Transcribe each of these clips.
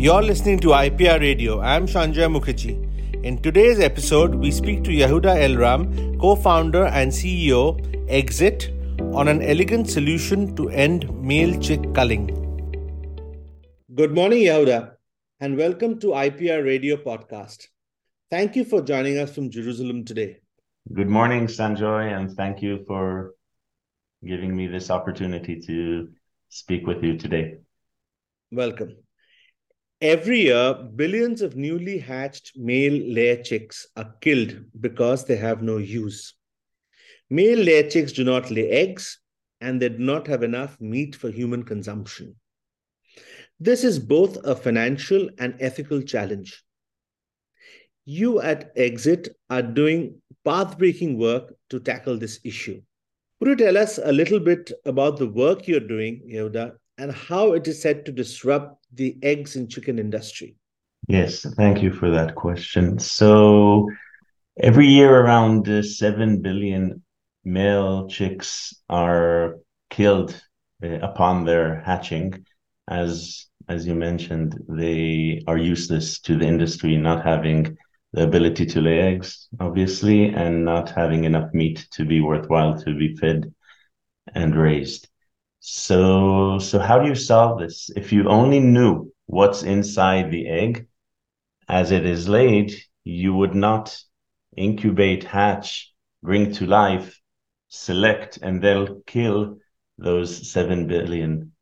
You're listening to IPR Radio. I'm Shanjay Mukherjee. In today's episode, we speak to Yehuda Elram, co founder and CEO, EggXYt, on an elegant solution to end male chick culling. Good morning, Yehuda, and welcome to IPR Radio Podcast. Thank you for joining us from Jerusalem today. Good morning, Sanjoy, and thank you for giving me this opportunity to speak with you today. Welcome. Every year, billions of newly hatched male layer chicks are killed because they have no use. Male layer chicks do not lay eggs and they do not have enough meat for human consumption. This is both a financial and ethical challenge. You at EggXYt are doing path breaking work to tackle this issue. Could you tell us a little bit about the work you're doing, Yehuda, and how it is set to disrupt the eggs and chicken industry? Yes, thank you for that question. So, every year around uh, 7 billion male chicks are killed uh, upon their hatching. As as you mentioned, they are useless to the industry, not having the ability to lay eggs, obviously, and not having enough meat to be worthwhile to be fed and raised. So, so how do you solve this? If you only knew what's inside the egg as it is laid, you would not incubate, hatch, bring to life, select, and then kill those 7 billion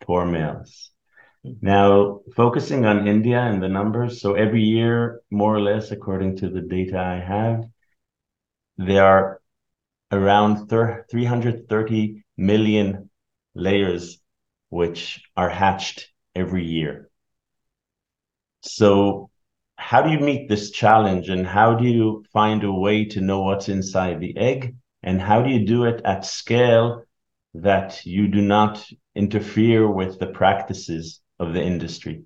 poor males. Now, focusing on India and the numbers, so every year, more or less, according to the data I have, there are around 330 million layers which are hatched every year. So, how do you meet this challenge and how do you find a way to know what's inside the egg? And how do you do it at scale that you do not interfere with the practices of the industry?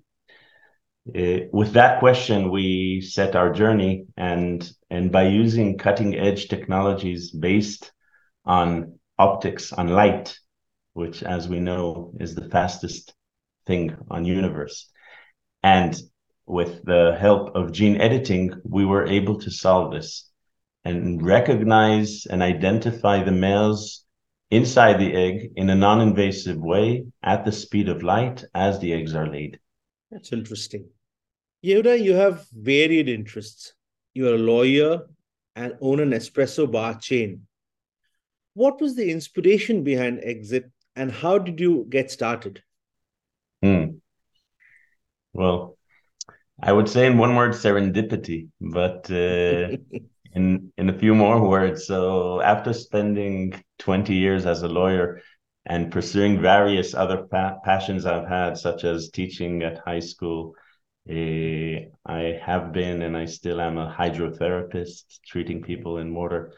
Uh, with that question, we set our journey, and and by using cutting edge technologies based on optics, on light, which, as we know, is the fastest thing on universe, and with the help of gene editing, we were able to solve this and recognize and identify the males inside the egg in a non-invasive way at the speed of light as the eggs are laid. That's interesting. Yehuda, you have varied interests. You're a lawyer and own an espresso bar chain. What was the inspiration behind EggXYt and how did you get started? Hmm. Well, I would say in one word, serendipity, but uh, in in a few more words. So after spending 20 years as a lawyer and pursuing various other pa- passions I've had, such as teaching at high school, uh, I have been and I still am a hydrotherapist, treating people in water.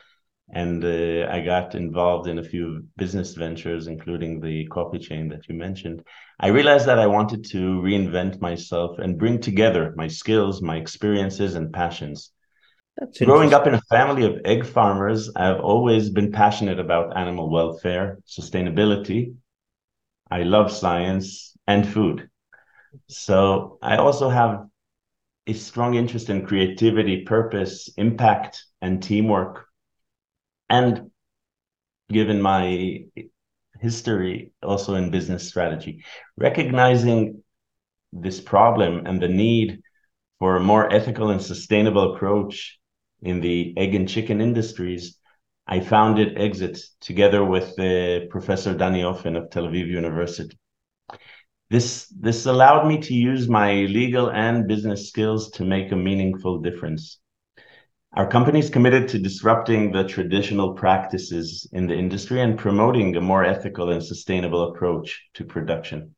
And uh, I got involved in a few business ventures, including the coffee chain that you mentioned. I realized that I wanted to reinvent myself and bring together my skills, my experiences, and passions. That's Growing up in a family of egg farmers, I've always been passionate about animal welfare, sustainability. I love science and food. So I also have a strong interest in creativity, purpose, impact, and teamwork. And given my history also in business strategy, recognizing this problem and the need for a more ethical and sustainable approach in the egg and chicken industries, I founded EggXYt together with uh, Professor Danny Offen of Tel Aviv University. This this allowed me to use my legal and business skills to make a meaningful difference. Our company is committed to disrupting the traditional practices in the industry and promoting a more ethical and sustainable approach to production.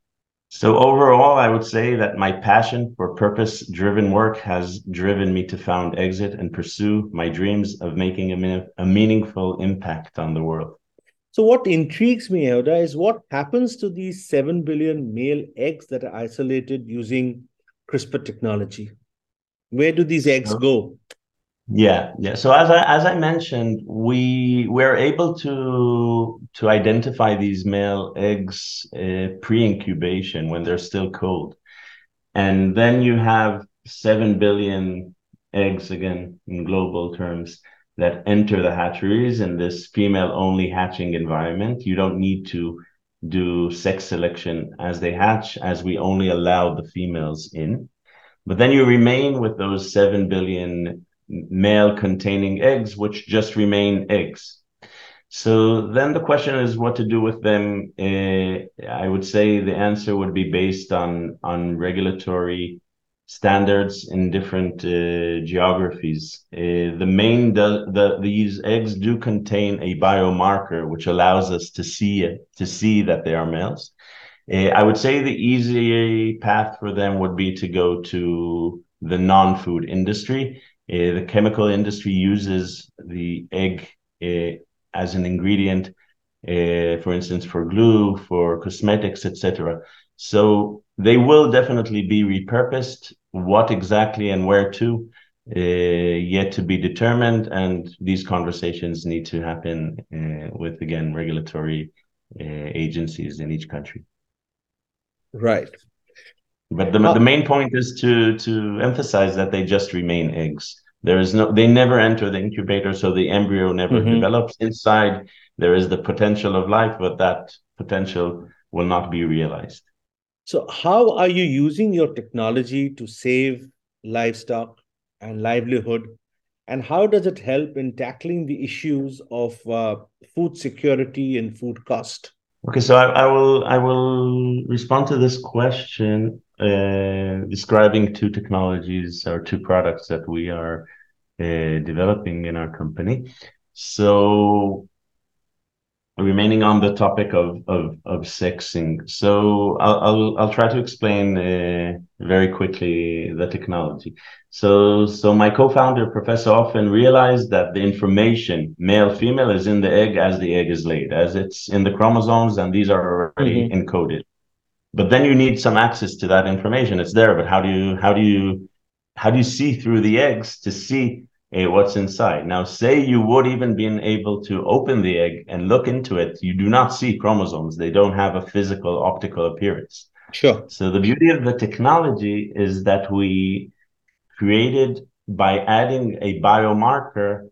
So overall, I would say that my passion for purpose-driven work has driven me to found EggXYt and pursue my dreams of making a, a meaningful impact on the world. So, what intrigues me, Yehuda, is what happens to these 7 billion male eggs that are isolated using CRISPR technology? Where do these eggs go? Yeah, yeah. So as I as I mentioned, we we're able to to identify these male eggs uh, pre-incubation when they're still cold, and then you have 7 billion eggs again in global terms that enter the hatcheries in this female only hatching environment. You don't need to do sex selection as they hatch, as we only allow the females in. But then you remain with those 7 billion male containing eggs, which just remain eggs. So then the question is what to do with them. Uh, I would say the answer would be based on on regulatory standards in different uh, geographies. Uh, the main the, the these eggs do contain a biomarker which allows us to see it, to see that they are males. I would say the easy path for them would be to go to the non-food industry. Uh, the chemical industry uses the egg uh, as an ingredient, uh, for instance, for glue, for cosmetics, etc. So they will definitely be repurposed. What exactly and where to, uh, yet to be determined. And these conversations need to happen uh, with, again, regulatory uh, agencies in each country. Right. But the, the main point is to to emphasize that they just remain eggs. There is no, they never enter the incubator, so the embryo never mm-hmm. develops. Inside, there is the potential of life, but that potential will not be realized. So, how are you using your technology to save livestock and livelihood? And how does it help in tackling the issues of uh, food security and food cost? Okay, so I, I, will I will respond to this question describing two technologies or two products that we are uh, developing in our company. So remaining on the topic of of, of sexing so I'll, I'll, I'll try to explain uh, very quickly the technology so so my co-founder professor Offen realized that the information male female is in the egg as the egg is laid as it's in the chromosomes and these are already mm-hmm. encoded but then you need some access to that information it's there but how do you how do you how do you see through the eggs to see uh, what's inside. Now, say you would even been able to open the egg and look into it, you do not see chromosomes. They don't have a physical optical appearance. Sure. So the beauty of the technology is that we created by adding a biomarker,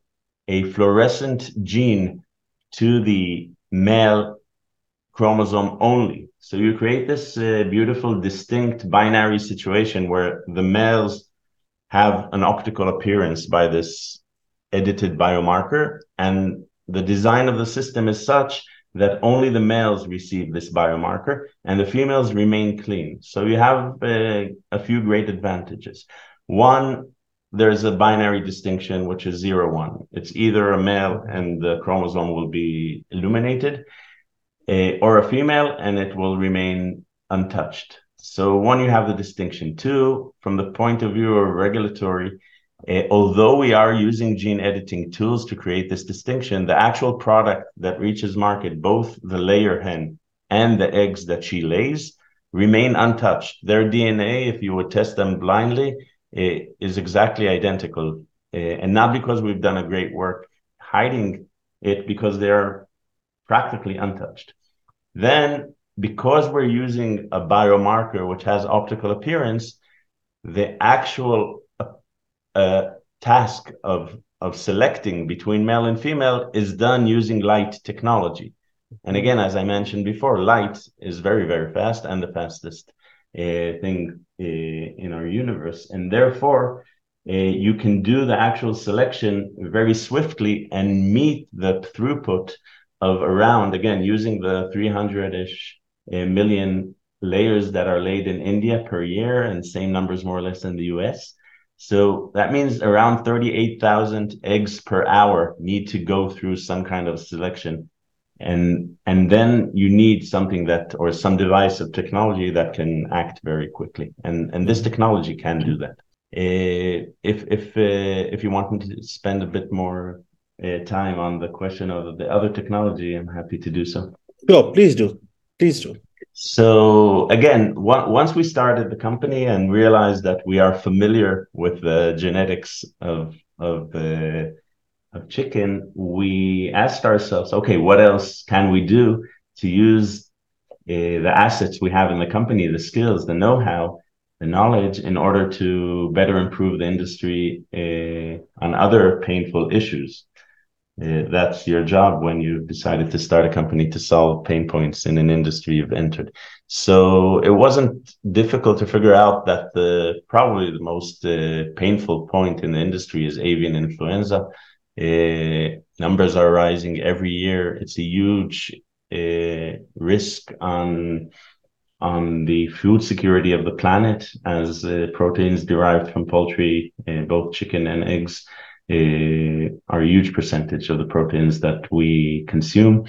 a fluorescent gene to the male chromosome only. So you create this uh, beautiful, distinct binary situation where the males have an optical appearance by this edited biomarker. And the design of the system is such that only the males receive this biomarker and the females remain clean. So you have uh, a few great advantages. One, there's a binary distinction, which is zero one. It's either a male and the chromosome will be illuminated, uh, or a female and it will remain untouched. So one, you have the distinction. Two, from the point of view of regulatory, uh, although we are using gene editing tools to create this distinction, the actual product that reaches market, both the layer hen and the eggs that she lays, remain untouched. Their DNA, if you would test them blindly, is exactly identical. Uh, and not because we've done a great work hiding it, because they're practically untouched. Then because we're using a biomarker which has optical appearance, the actual uh, task of of selecting between male and female is done using light technology. And again, as I mentioned before, light is very very fast and the fastest uh, thing uh, in our universe, and therefore. Uh, you can do the actual selection very swiftly and meet the throughput of around again using the 300ish million layers that are laid in India per year, and same numbers more or less in the US. So that means around 38,000 eggs per hour need to go through some kind of selection. And, and then you need something that, or some device of technology that can act very quickly. And, and this technology can do that. Uh, if, if, uh, if you want me to spend a bit more time on the question of the other technology, I'm happy to do so. Sure, please do. Please do. So again, once we started the company and realized that we are familiar with the genetics of of uh, of chicken, we asked ourselves, okay, what else can we do to use uh, the assets we have in the company, the skills, the know-how, the knowledge in order to better improve the industry uh, on other painful issues. Uh, that's your job when you've decided to start a company to solve pain points in an industry you've entered. So it wasn't difficult to figure out that the probably the most uh, painful point in the industry is avian influenza. Uh, numbers are rising every year. It's a huge uh, risk on on the food security of the planet as uh, proteins derived from poultry, both chicken and eggs, uh, are a huge percentage of the proteins that we consume.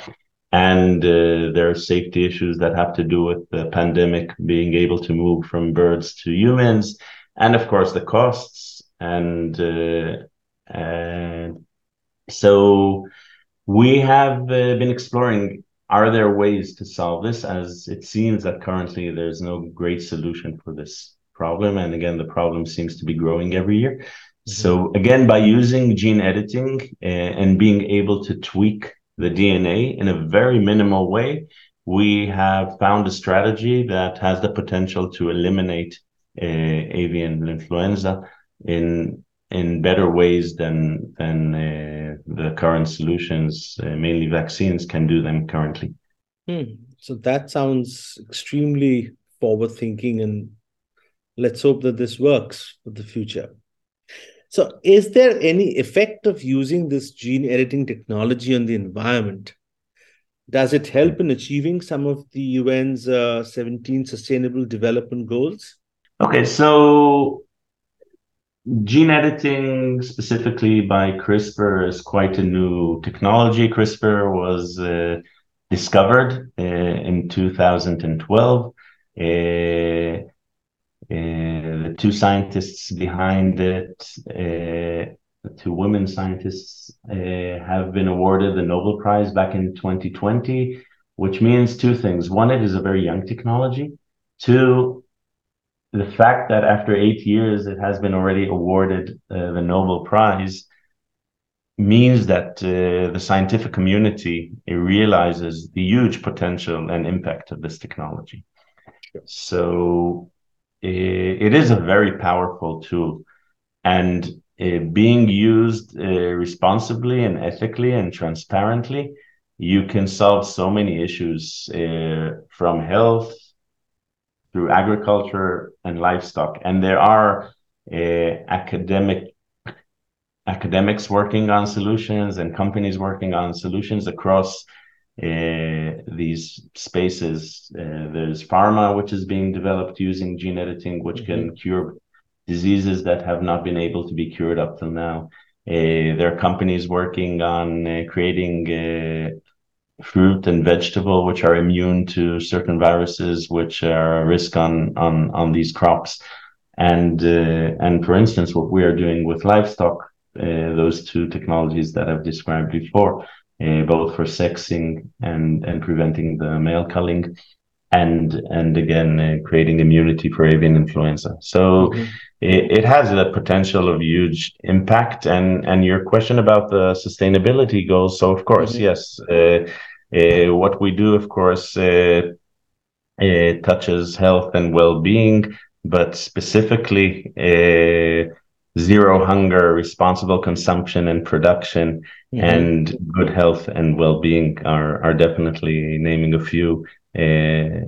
And uh, there are safety issues that have to do with the pandemic being able to move from birds to humans, and of course the costs. And uh, and so we have uh, been exploring are there ways to solve this? As it seems that currently there's no great solution for this problem. And again, the problem seems to be growing every year. So again, by using gene editing uh, and being able to tweak the DNA in a very minimal way, we have found a strategy that has the potential to eliminate uh, avian influenza in in better ways than than uh, the current solutions, uh, mainly vaccines, can do them currently. Hmm. So that sounds extremely forward thinking, and let's hope that this works for the future. So, is there any effect of using this gene editing technology on the environment? Does it help in achieving some of the UN's uh, 17 Sustainable Development Goals? Okay, so gene editing specifically by CRISPR is quite a new technology. CRISPR was uh, discovered uh, in 2012. Uh, the two scientists behind it, uh, the two women scientists, uh, have been awarded the Nobel Prize back in 2020, which means two things. One, it is a very young technology. Two, the fact that after eight years it has been already awarded uh, the Nobel Prize means that uh, the scientific community realizes the huge potential and impact of this technology. Sure. So it, is a very powerful tool, and uh, being used uh, responsibly and ethically and transparently, you can solve so many issues uh, from health through agriculture and livestock. And there are uh, academic academics working on solutions and companies working on solutions across these spaces. Uh, there's pharma, which is being developed using gene editing, which mm-hmm. can cure diseases that have not been able to be cured up till now. Uh, there are companies working on uh, creating uh, fruit and vegetable which are immune to certain viruses which are a risk on on on these crops and uh, and for instance what we are doing with livestock uh, those two technologies that I've described before uh, both for sexing and and preventing the male culling and and again uh, creating immunity for avian influenza so mm-hmm. it, it has a potential of huge impact and and your question about the sustainability goals so of course mm-hmm. yes uh, uh, what we do, of course, uh, uh, touches health and well-being, but specifically zero hunger, responsible consumption and production, mm-hmm. and good health and well-being are are definitely naming a few uh,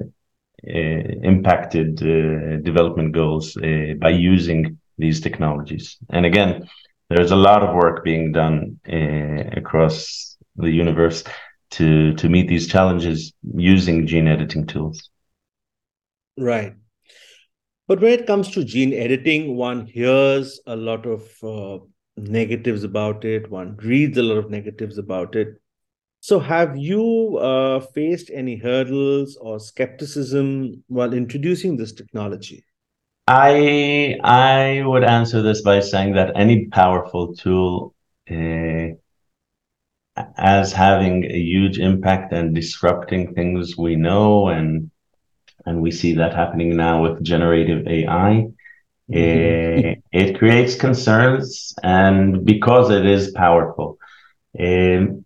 uh, impacted uh, development goals by using these technologies. And again, there's a lot of work being done across the universe to to meet these challenges using gene editing tools. Right. But when it comes to gene editing, one hears a lot of uh, negatives about it. One reads a lot of negatives about it. So, have you uh, faced any hurdles or skepticism while introducing this technology? I I would answer this by saying that any powerful tool uh, as having a huge impact and disrupting things we know and and we see that happening now with generative AI. Mm-hmm. It, eh, it creates concerns, and because it is powerful, um,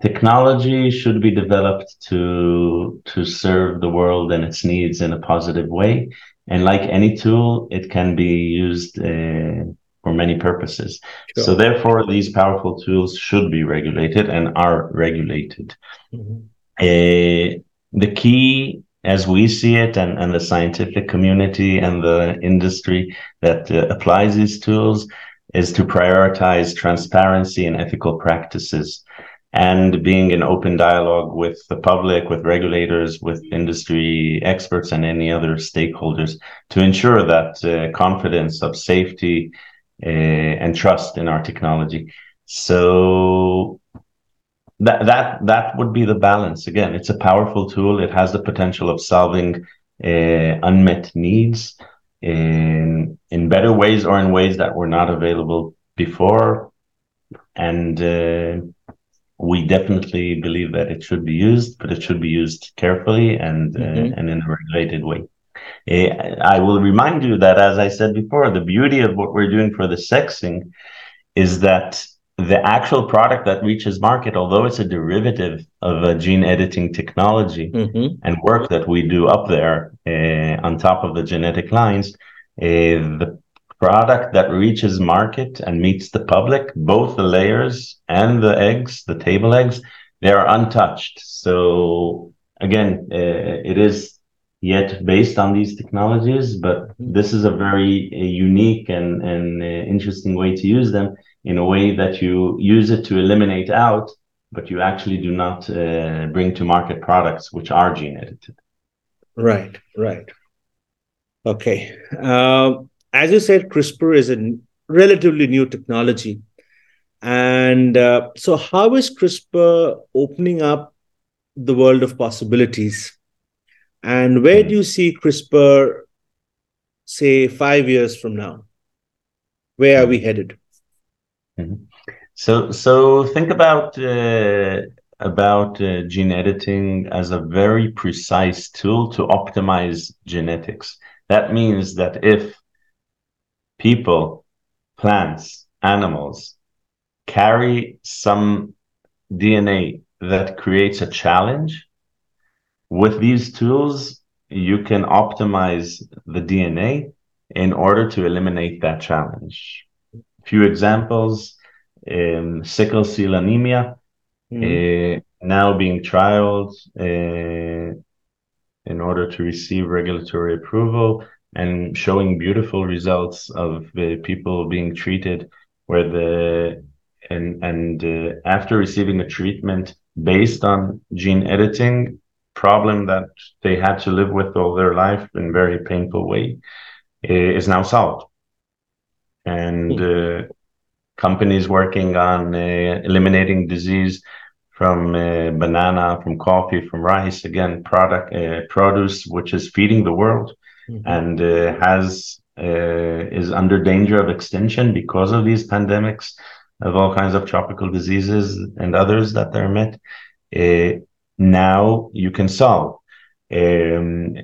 technology should be developed to to serve the world and its needs in a positive way and like any tool it can be used uh, for many purposes sure. so therefore these powerful tools should be regulated and are regulated mm-hmm. uh, the key as we see it and, and the scientific community and the industry that uh, applies these tools is to prioritize transparency and ethical practices and being in open dialogue with the public, with regulators, with industry experts, and any other stakeholders to ensure that uh, confidence of safety uh, and trust in our technology. So that that that would be the balance. Again, it's a powerful tool. It has the potential of solving uh, unmet needs in in better ways or in ways that were not available before, and uh, we definitely believe that it should be used, but it should be used carefully and uh, mm-hmm. uh, and in a regulated way. Uh, I will remind you that, as I said before, the beauty of what we're doing for the sexing is that the actual product that reaches market, although it's a derivative of a gene editing technology mm-hmm. and work that we do up there uh, on top of the genetic lines, uh, the product that reaches market and meets the public, both the layers and the eggs, the table eggs, they are untouched. So again, uh, it is yet based on these technologies, but mm-hmm. this is a very uh, unique and, and uh, interesting way to use them in a way that you use it to eliminate out, but you actually do not uh, bring to market products which are gene edited. Right, right. Okay. Uh, as you said, CRISPR is a relatively new technology. And uh, so, how is CRISPR opening up the world of possibilities? And where do you see CRISPR, say, five years from now? Where are we headed? Mm-hmm. So, so think about uh, about uh, gene editing as a very precise tool to optimize genetics. That means that if people, plants, animals carry some DNA that creates a challenge, with these tools, you can optimize the DNA in order to eliminate that challenge. Few examples um, sickle cell anemia, mm. uh, now being trialed uh, in order to receive regulatory approval and showing beautiful results of uh, people being treated where the and and uh, after receiving a treatment based on gene editing problem that they had to live with all their life in very painful way is now solved and uh, companies working on uh, eliminating disease from uh, banana from coffee from rice again product uh, produce which is feeding the world mm-hmm. and uh, has uh, is under danger of extinction because of these pandemics of all kinds of tropical diseases and others that they're met. Uh, now you can solve. Um,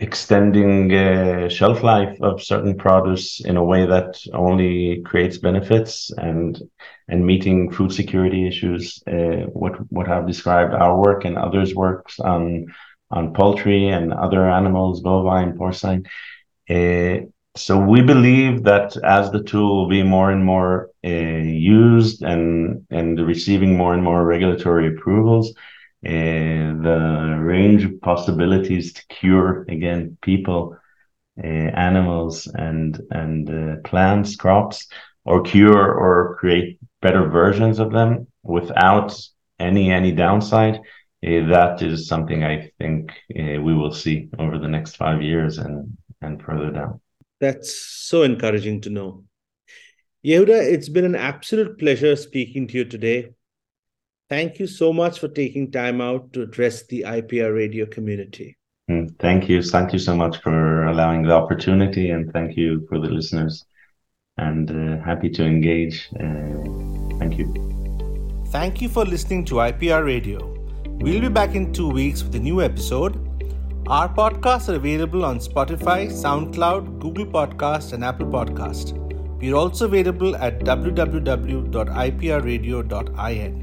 extending uh, shelf life of certain produce in a way that only creates benefits and and meeting food security issues uh, what what I've described our work and others works on on poultry and other animals, bovine, porcine. Uh, so we believe that as the tool will be more and more uh, used and and receiving more and more regulatory approvals, the range of possibilities to cure again people, uh, animals, and and uh, plants, crops, or cure or create better versions of them without any any downside that is something I think we will see over the next five years and and further down. That's so encouraging to know. Yehuda, it's been an absolute pleasure speaking to you today. Thank you so much for taking time out to address the IPR radio community. Mm, thank you. Thank you so much for allowing the opportunity, and thank you for the listeners. And uh, happy to engage. Uh, thank you. Thank you for listening to IPR Radio. We'll be back in two weeks with a new episode. Our podcasts are available on Spotify, SoundCloud, Google Podcast, and Apple Podcast. We're also available at www.iprradio.in.